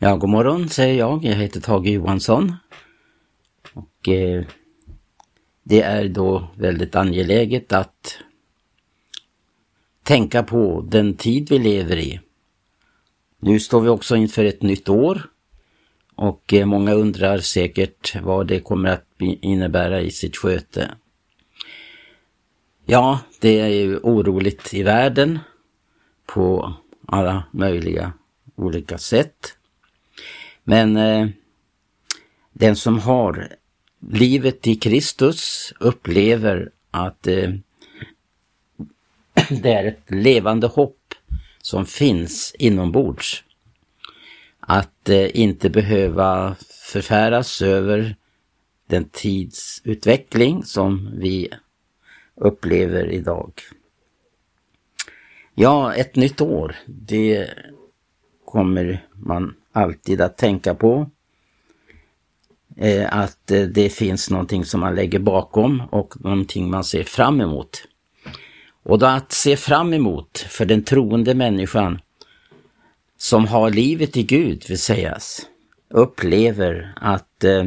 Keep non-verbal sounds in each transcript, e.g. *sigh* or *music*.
Ja, god morgon säger jag. Jag heter Tage Johansson. Och eh, det är då väldigt angeläget att tänka på den tid vi lever i. Nu står vi också inför ett nytt år och eh, många undrar säkert vad det kommer att innebära i sitt sköte. Ja, det är ju oroligt i världen på alla möjliga olika sätt. Men eh, den som har livet i Kristus upplever att eh, *clears throat* det är ett levande hopp som finns inombords. Att eh, inte behöva förfäras över den tidsutveckling som vi upplever idag. Ja, ett nytt år, det kommer man alltid att tänka på. Eh, att eh, det finns någonting som man lägger bakom och någonting man ser fram emot. Och då att se fram emot för den troende människan som har livet i Gud, vill sägas, upplever att eh,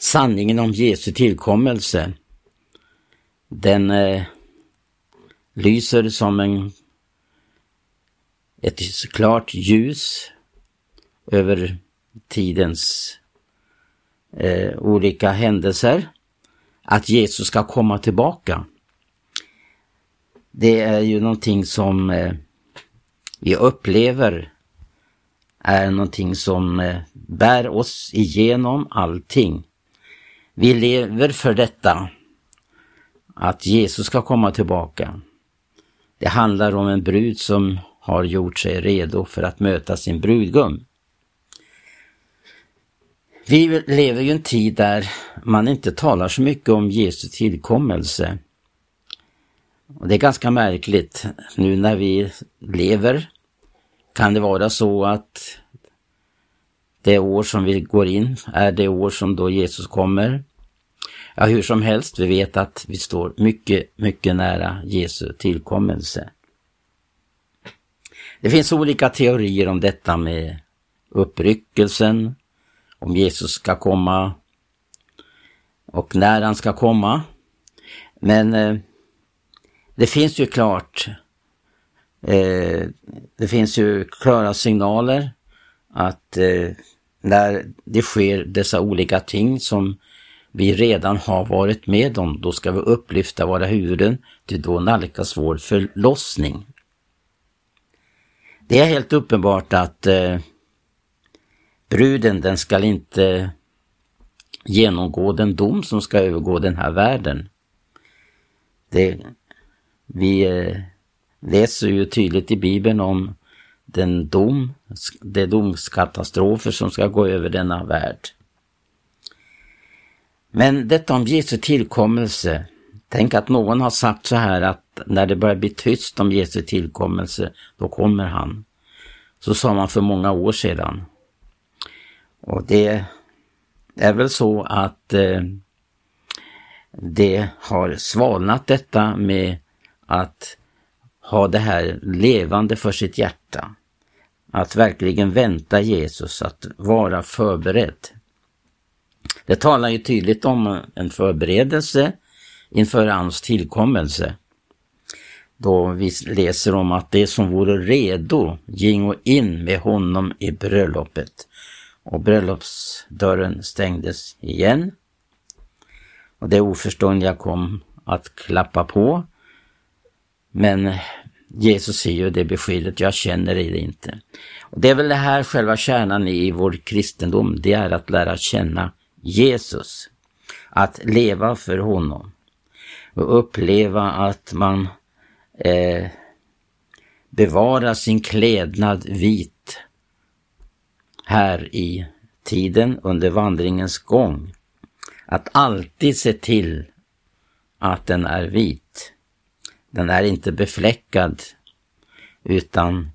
sanningen om Jesu tillkommelse, den eh, lyser som en, ett klart ljus över tidens eh, olika händelser. Att Jesus ska komma tillbaka. Det är ju någonting som eh, vi upplever är någonting som eh, bär oss igenom allting. Vi lever för detta, att Jesus ska komma tillbaka. Det handlar om en brud som har gjort sig redo för att möta sin brudgum. Vi lever ju en tid där man inte talar så mycket om Jesu tillkommelse. Och det är ganska märkligt. Nu när vi lever kan det vara så att det år som vi går in är det år som då Jesus kommer. Ja, hur som helst, vi vet att vi står mycket, mycket nära Jesu tillkommelse. Det finns olika teorier om detta med uppryckelsen, om Jesus ska komma och när han ska komma. Men eh, det finns ju klart, eh, det finns ju klara signaler att eh, när det sker dessa olika ting som vi redan har varit med om, då ska vi upplyfta våra huvuden, till då nalkas vår förlossning. Det är helt uppenbart att eh, bruden, den ska inte genomgå den dom som ska övergå den här världen. Det, vi eh, läser ju tydligt i Bibeln om den dom, de domskatastrofer som ska gå över denna värld. Men detta om Jesu tillkommelse, tänk att någon har sagt så här att när det börjar bli tyst om Jesu tillkommelse, då kommer han. Så sa man för många år sedan. Och det är väl så att eh, det har svalnat detta med att ha det här levande för sitt hjärta. Att verkligen vänta Jesus, att vara förberedd. Det talar ju tydligt om en förberedelse inför hans tillkommelse. Då vi läser om att det som vore redo gingo in med honom i bröllopet. Och bröllopsdörren stängdes igen. Och det oförståndiga kom att klappa på. Men Jesus ger ju det beskedet, jag känner det inte. Och Det är väl det här själva kärnan i vår kristendom, det är att lära känna Jesus. Att leva för honom. Och uppleva att man eh, bevara sin klädnad vit här i tiden under vandringens gång. Att alltid se till att den är vit. Den är inte befläckad utan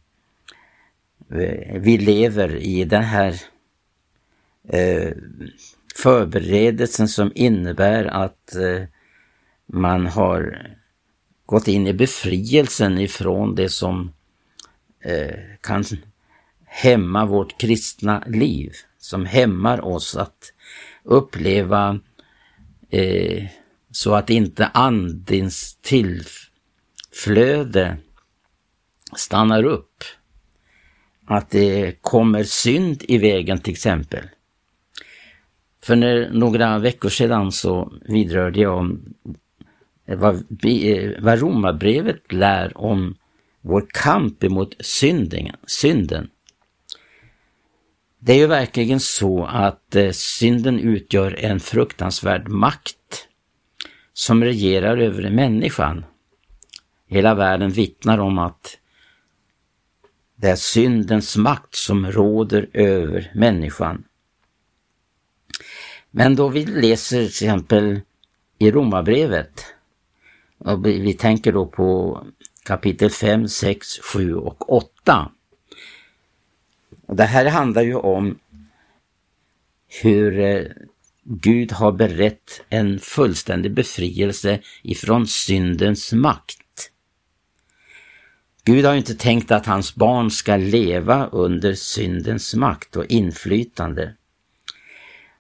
eh, vi lever i den här eh, förberedelsen som innebär att eh, man har gått in i befrielsen ifrån det som eh, kan hämma vårt kristna liv, som hämmar oss att uppleva eh, så att inte andens tillflöde stannar upp. Att det kommer synd i vägen till exempel. För när, några veckor sedan så vidrörde jag om Eh, vad, eh, vad Romarbrevet lär om vår kamp emot synden. Det är ju verkligen så att eh, synden utgör en fruktansvärd makt som regerar över människan. Hela världen vittnar om att det är syndens makt som råder över människan. Men då vi läser till exempel i Romarbrevet, vi tänker då på kapitel 5, 6, 7 och 8. Det här handlar ju om hur eh, Gud har berett en fullständig befrielse ifrån syndens makt. Gud har inte tänkt att hans barn ska leva under syndens makt och inflytande.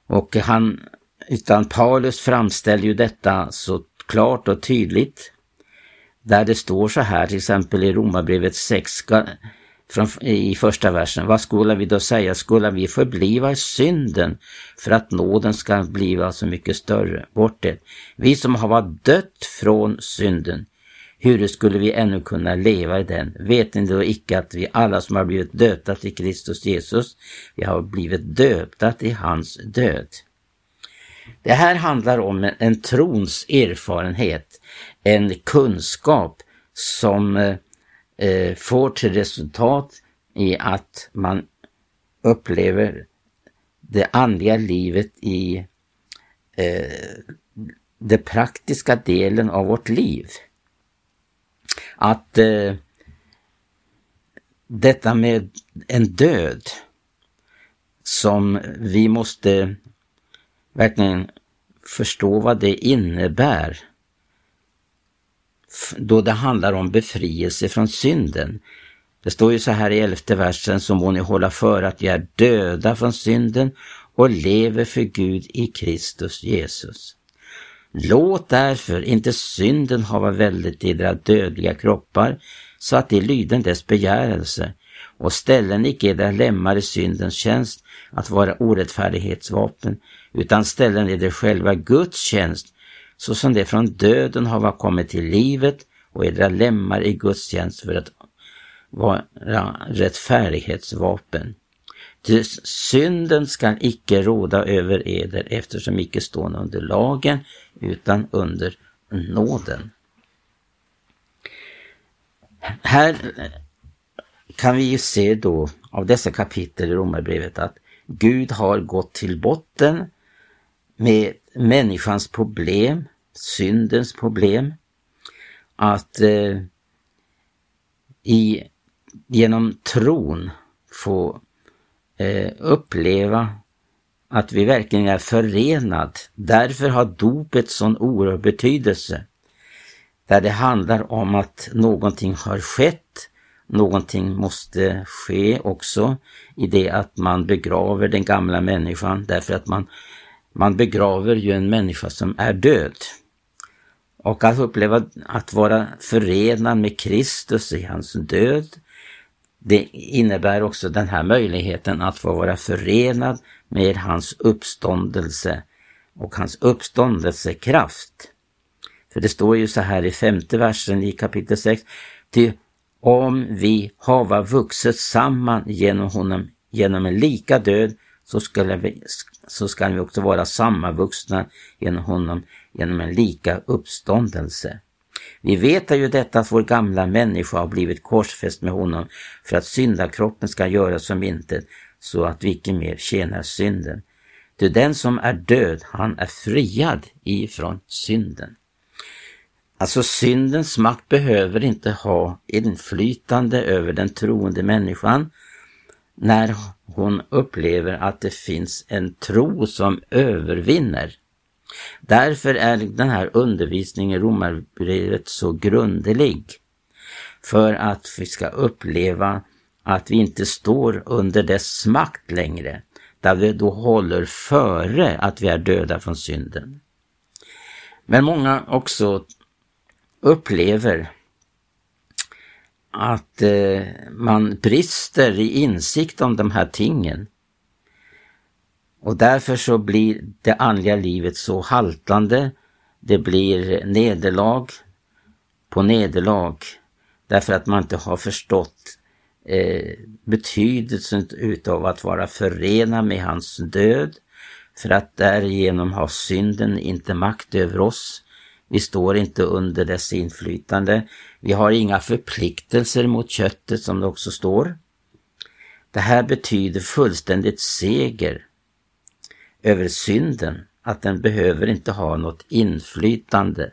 Och han, utan Paulus framställer ju detta så klart och tydligt. Där det står så här till exempel i Romarbrevet 6 i första versen. Vad skulle vi då säga? Skulle vi förbliva i synden för att nåden ska bliva så mycket större? Bort det. Vi som har varit dött från synden, hur skulle vi ännu kunna leva i den? Vet ni då icke att vi alla som har blivit döpta till Kristus Jesus, vi har blivit döpta till hans död. Det här handlar om en, trons erfarenhet, en kunskap som eh, eh, får till resultat i att man upplever det andliga livet i eh, den praktiska delen av vårt liv. Att eh, detta med en död som vi måste verkligen förstå vad det innebär då det handlar om befrielse från synden. Det står ju så här i elfte versen, så må ni hålla för att jag är döda från synden och lever för Gud i Kristus Jesus. Låt därför inte synden hava väldigt i era dödliga kroppar, så att de lyden dess begärelse, och ställen icke edra lemmar i syndens tjänst att vara orättfärdighetsvapen, utan ställen eder själva Guds tjänst, såsom det från döden hava kommit till livet och edra lemmar i Guds tjänst för att vara rättfärdighetsvapen. Ty synden skall icke råda över eder eftersom icke stående under lagen utan under nåden. Här kan vi ju se då av dessa kapitel i Romarbrevet att Gud har gått till botten med människans problem, syndens problem, att eh, i, genom tron få eh, uppleva att vi verkligen är förenad. Därför har dopet sån oerhörd betydelse. Där det handlar om att någonting har skett, någonting måste ske också i det att man begraver den gamla människan därför att man man begraver ju en människa som är död. Och att uppleva att vara förenad med Kristus i hans död, det innebär också den här möjligheten att få vara förenad med hans uppståndelse och hans uppståndelsekraft. För det står ju så här i femte versen i kapitel 6. Ty om vi hava vuxit samman genom honom genom en lika död så skall vi, så ska vi också vara sammanvuxna genom honom genom en lika uppståndelse. Vi vet ju detta att vår gamla människa har blivit korsfäst med honom för att syndakroppen ska göras som intet så att vi icke mer tjänar synden. Ty den som är död, han är friad ifrån synden. Alltså syndens makt behöver inte ha inflytande över den troende människan när hon upplever att det finns en tro som övervinner. Därför är den här undervisningen i Romarbrevet så grundlig. För att vi ska uppleva att vi inte står under dess makt längre, där vi då håller före att vi är döda från synden. Men många också upplever att eh, man brister i insikt om de här tingen. Och därför så blir det andliga livet så haltande. Det blir nederlag på nederlag därför att man inte har förstått eh, betydelsen utav att vara förenad med hans död för att därigenom har synden inte makt över oss. Vi står inte under dess inflytande. Vi har inga förpliktelser mot köttet som det också står. Det här betyder fullständigt seger över synden, att den behöver inte ha något inflytande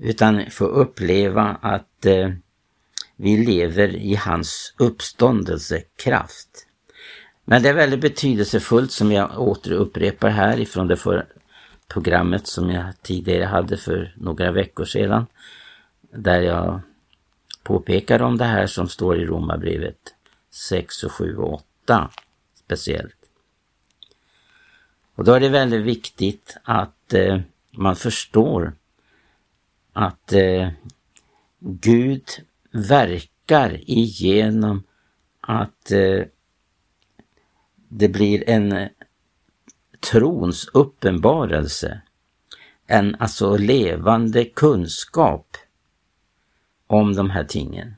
utan få uppleva att eh, vi lever i hans uppståndelsekraft. Men det är väldigt betydelsefullt som jag återupprepar här ifrån det för programmet som jag tidigare hade för några veckor sedan. Där jag påpekar om det här som står i Romarbrevet 6 och 7 och 8 speciellt. Och då är det väldigt viktigt att eh, man förstår att eh, Gud verkar igenom att eh, det blir en trons uppenbarelse. En alltså levande kunskap om de här tingen.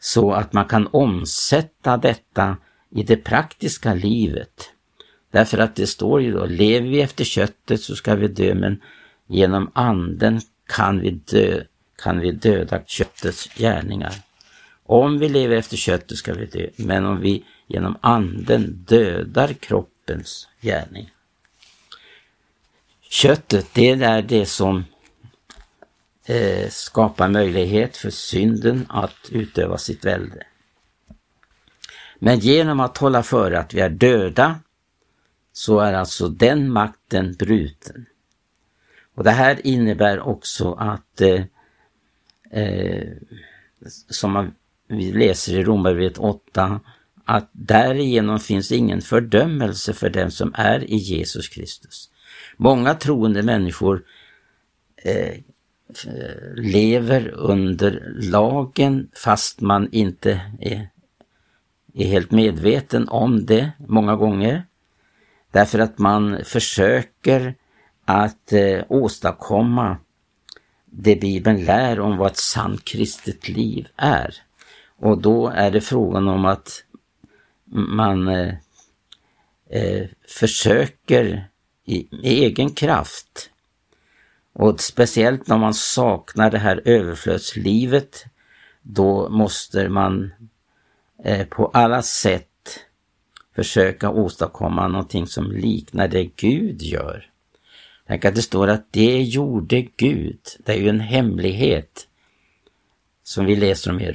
Så att man kan omsätta detta i det praktiska livet. Därför att det står ju då, lever vi efter köttet så ska vi dö, men genom anden kan vi, dö, kan vi döda köttets gärningar. Om vi lever efter köttet ska vi dö, men om vi genom anden dödar kroppen kroppens gärning. Köttet, det är det som eh, skapar möjlighet för synden att utöva sitt välde. Men genom att hålla före att vi är döda så är alltså den makten bruten. Och det här innebär också att, eh, eh, som man, vi läser i Romarbrevet 8, att därigenom finns ingen fördömelse för den som är i Jesus Kristus. Många troende människor eh, eh, lever under lagen fast man inte är, är helt medveten om det många gånger. Därför att man försöker att eh, åstadkomma det Bibeln lär om vad ett sant kristet liv är. Och då är det frågan om att man eh, eh, försöker i, i egen kraft och speciellt när man saknar det här överflödslivet, då måste man eh, på alla sätt försöka åstadkomma någonting som liknar det Gud gör. Tänk att det står att det gjorde Gud. Det är ju en hemlighet som vi läser om i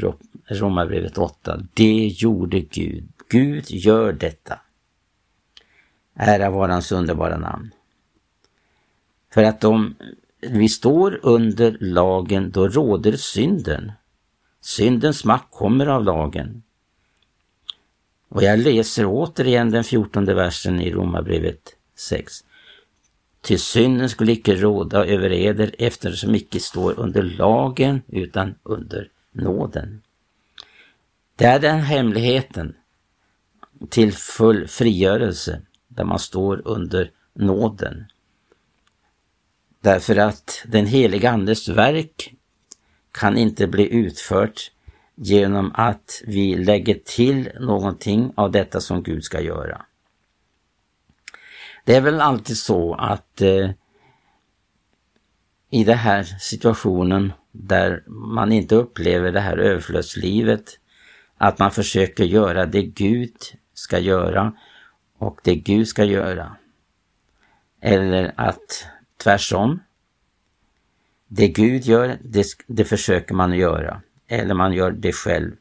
Romarbrevet 8. Det gjorde Gud. Gud gör detta. Ära vare hans underbara namn. För att om vi står under lagen, då råder synden. Syndens makt kommer av lagen. Och jag läser återigen den fjortonde versen i Romarbrevet 6. Till synden skulle icke råda över eder eftersom icke står under lagen utan under nåden. Det är den hemligheten till full frigörelse där man står under nåden. Därför att den heliga Andes verk kan inte bli utfört genom att vi lägger till någonting av detta som Gud ska göra. Det är väl alltid så att eh, i den här situationen där man inte upplever det här överflödslivet, att man försöker göra det Gud ska göra och det Gud ska göra. Eller att tvärsom, det Gud gör, det, det försöker man göra. Eller man gör det själv,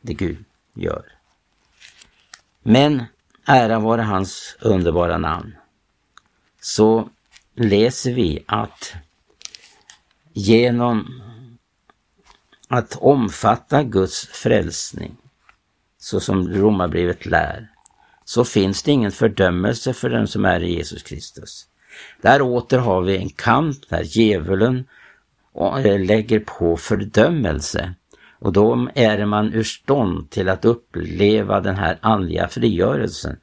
det Gud gör. Men ära vare hans underbara namn så läser vi att genom att omfatta Guds frälsning, så som Romarbrevet lär, så finns det ingen fördömelse för den som är i Jesus Kristus. Där åter har vi en kamp där djävulen eh, lägger på fördömelse och då är man ur stånd till att uppleva den här andliga frigörelsen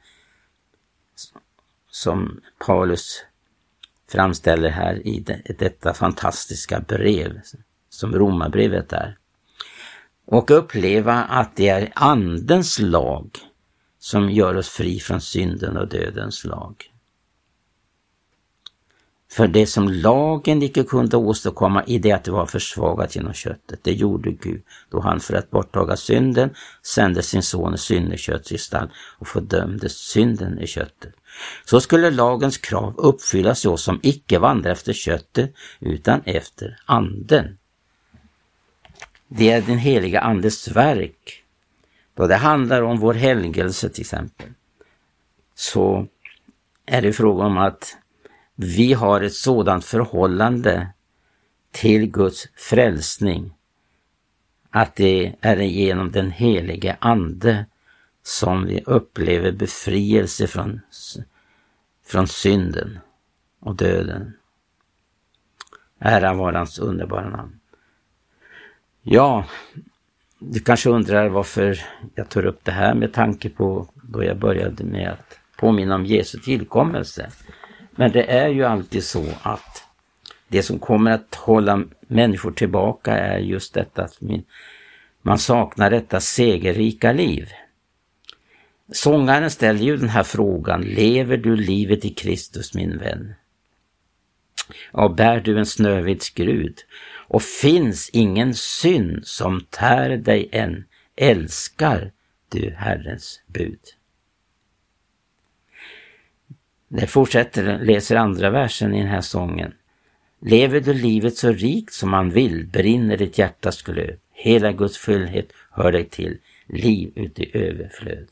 som Paulus framställer här i detta fantastiska brev som romabrevet är. Och uppleva att det är andens lag som gör oss fri från synden och dödens lag. För det som lagen icke kunde åstadkomma i det att det var försvagat genom köttet, det gjorde Gud då han för att borttaga synden sände sin son i syndeköttsgestalt och fördömde synden i köttet. Så skulle lagens krav uppfyllas i oss som icke vandrar efter köttet utan efter anden. Det är den heliga Andes verk. Då det handlar om vår helgelse till exempel, så är det fråga om att vi har ett sådant förhållande till Guds frälsning att det är genom den helige Ande som vi upplever befrielse från, från synden och döden. Ära vare hans underbara namn. Ja, du kanske undrar varför jag tar upp det här med tanke på då jag började med att påminna om Jesu tillkommelse. Men det är ju alltid så att det som kommer att hålla människor tillbaka är just detta att man saknar detta segerrika liv. Sångaren ställer ju den här frågan, lever du livet i Kristus min vän? Ja, bär du en snövit skrud och finns ingen synd som tär dig än, älskar du Herrens bud. Det fortsätter, läser andra versen i den här sången. Lever du livet så rikt som man vill, brinner ditt hjärtas glöd. Hela Guds fullhet hör dig till, liv ut i överflöd.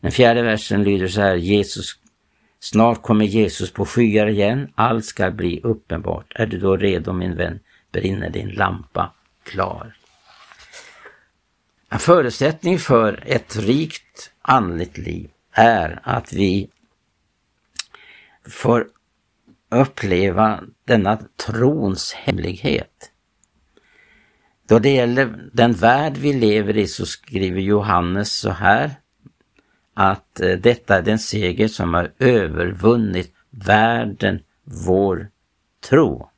Den fjärde versen lyder så här, Jesus, snart kommer Jesus på skyar igen, allt ska bli uppenbart. Är du då redo min vän, brinner din lampa klar. En förutsättning för ett rikt andligt liv är att vi får uppleva denna trons hemlighet. Då det gäller den värld vi lever i så skriver Johannes så här att eh, detta är den seger som har övervunnit världen, vår tro.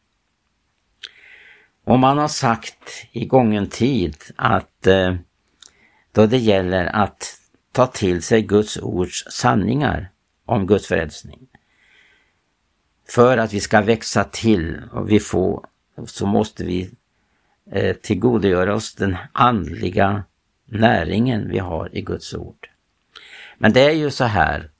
Och man har sagt i gången tid att eh, då det gäller att ta till sig Guds ords sanningar om Guds frälsning. För att vi ska växa till och vi får, så måste vi eh, tillgodogöra oss den andliga näringen vi har i Guds ord. Men det är ju så här,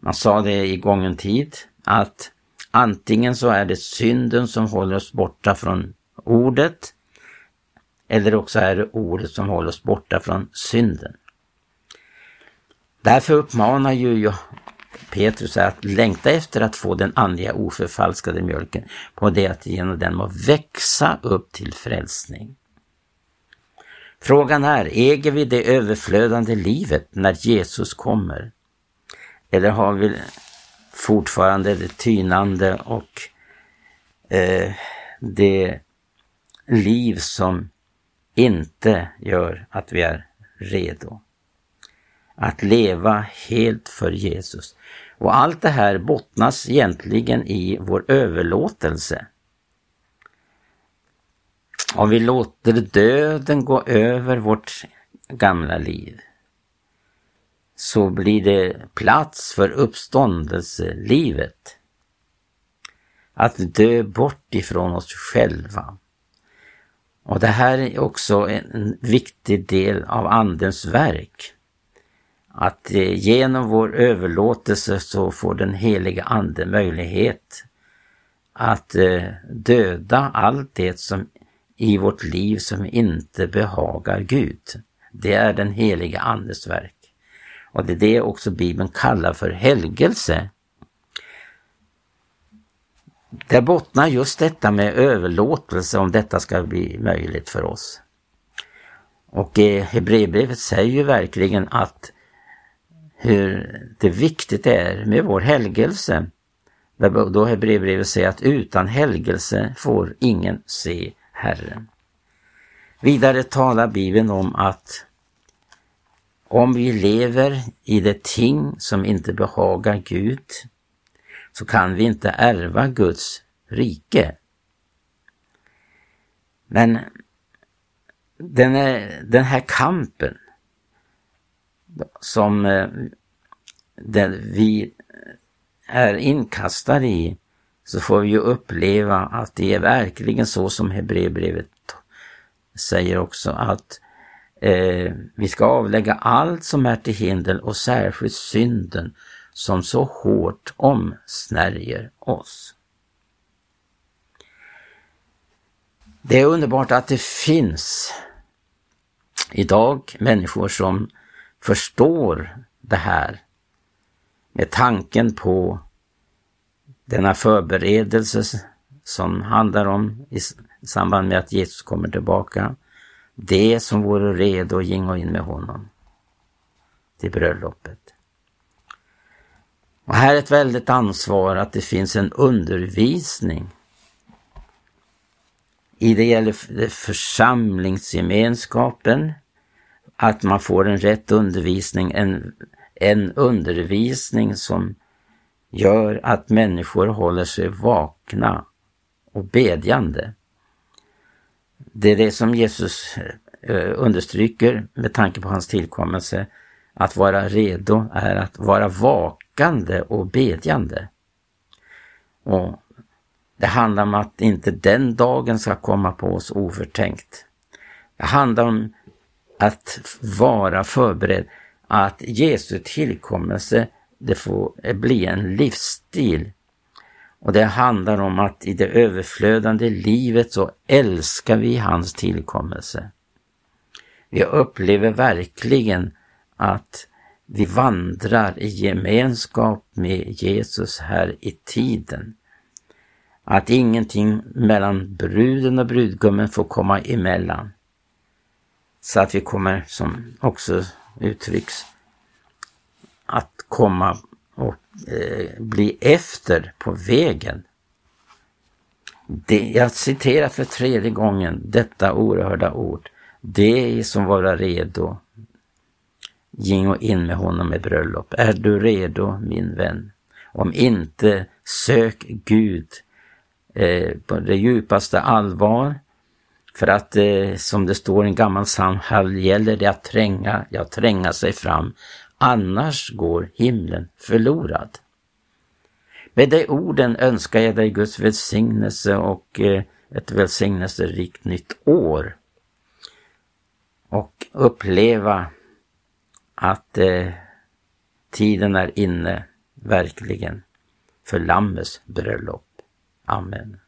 man sa det i gången tid, att antingen så är det synden som håller oss borta från ordet, eller också är det ordet som håller oss borta från synden. Därför uppmanar ju Petrus att längta efter att få den andliga oförfalskade mjölken på det att genom den må växa upp till frälsning. Frågan är, äger vi det överflödande livet när Jesus kommer? Eller har vi fortfarande det tynande och eh, det liv som inte gör att vi är redo? att leva helt för Jesus. Och allt det här bottnas egentligen i vår överlåtelse. Om vi låter döden gå över vårt gamla liv så blir det plats för uppståndelselivet. Att dö bort ifrån oss själva. Och det här är också en viktig del av Andens verk att genom vår överlåtelse så får den heliga Ande möjlighet att eh, döda allt det som i vårt liv som inte behagar Gud. Det är den heliga Andes verk. Och det är det också Bibeln kallar för helgelse. det bottnar just detta med överlåtelse om detta ska bli möjligt för oss. Och eh, Hebreerbrevet säger ju verkligen att hur det viktigt är med vår helgelse. Då Hebreerbrevet säger att utan helgelse får ingen se Herren. Vidare talar Bibeln om att om vi lever i det ting som inte behagar Gud så kan vi inte ärva Guds rike. Men den, är, den här kampen som eh, vi är inkastade i så får vi ju uppleva att det är verkligen så som Hebreerbrevet säger också att eh, vi ska avlägga allt som är till hinder och särskilt synden som så hårt omsnärjer oss. Det är underbart att det finns idag människor som förstår det här med tanken på denna förberedelse som handlar om i samband med att Jesus kommer tillbaka. Det som vore redo att gingo in med honom till bröllopet. Och här är ett väldigt ansvar att det finns en undervisning i det gäller församlingsgemenskapen, att man får en rätt undervisning, en, en undervisning som gör att människor håller sig vakna och bedjande. Det är det som Jesus eh, understryker med tanke på hans tillkommelse. Att vara redo är att vara vakande och bedjande. Och Det handlar om att inte den dagen ska komma på oss oförtänkt. Det handlar om att vara förberedd, att Jesu tillkommelse det får bli en livsstil. Och det handlar om att i det överflödande livet så älskar vi hans tillkommelse. Vi upplever verkligen att vi vandrar i gemenskap med Jesus här i tiden. Att ingenting mellan bruden och brudgummen får komma emellan. Så att vi kommer, som också uttrycks, att komma och eh, bli efter på vägen. Det, jag citerar för tredje gången detta oerhörda ord. Det som vara redo, ging in med honom i bröllop. Är du redo min vän? Om inte, sök Gud eh, på det djupaste allvar. För att eh, som det står i en gammal psalm, här gäller det att tränga, ja tränga sig fram annars går himlen förlorad. Med de orden önskar jag dig Guds välsignelse och eh, ett välsignelserikt nytt år. Och uppleva att eh, tiden är inne, verkligen, för Lammets bröllop. Amen.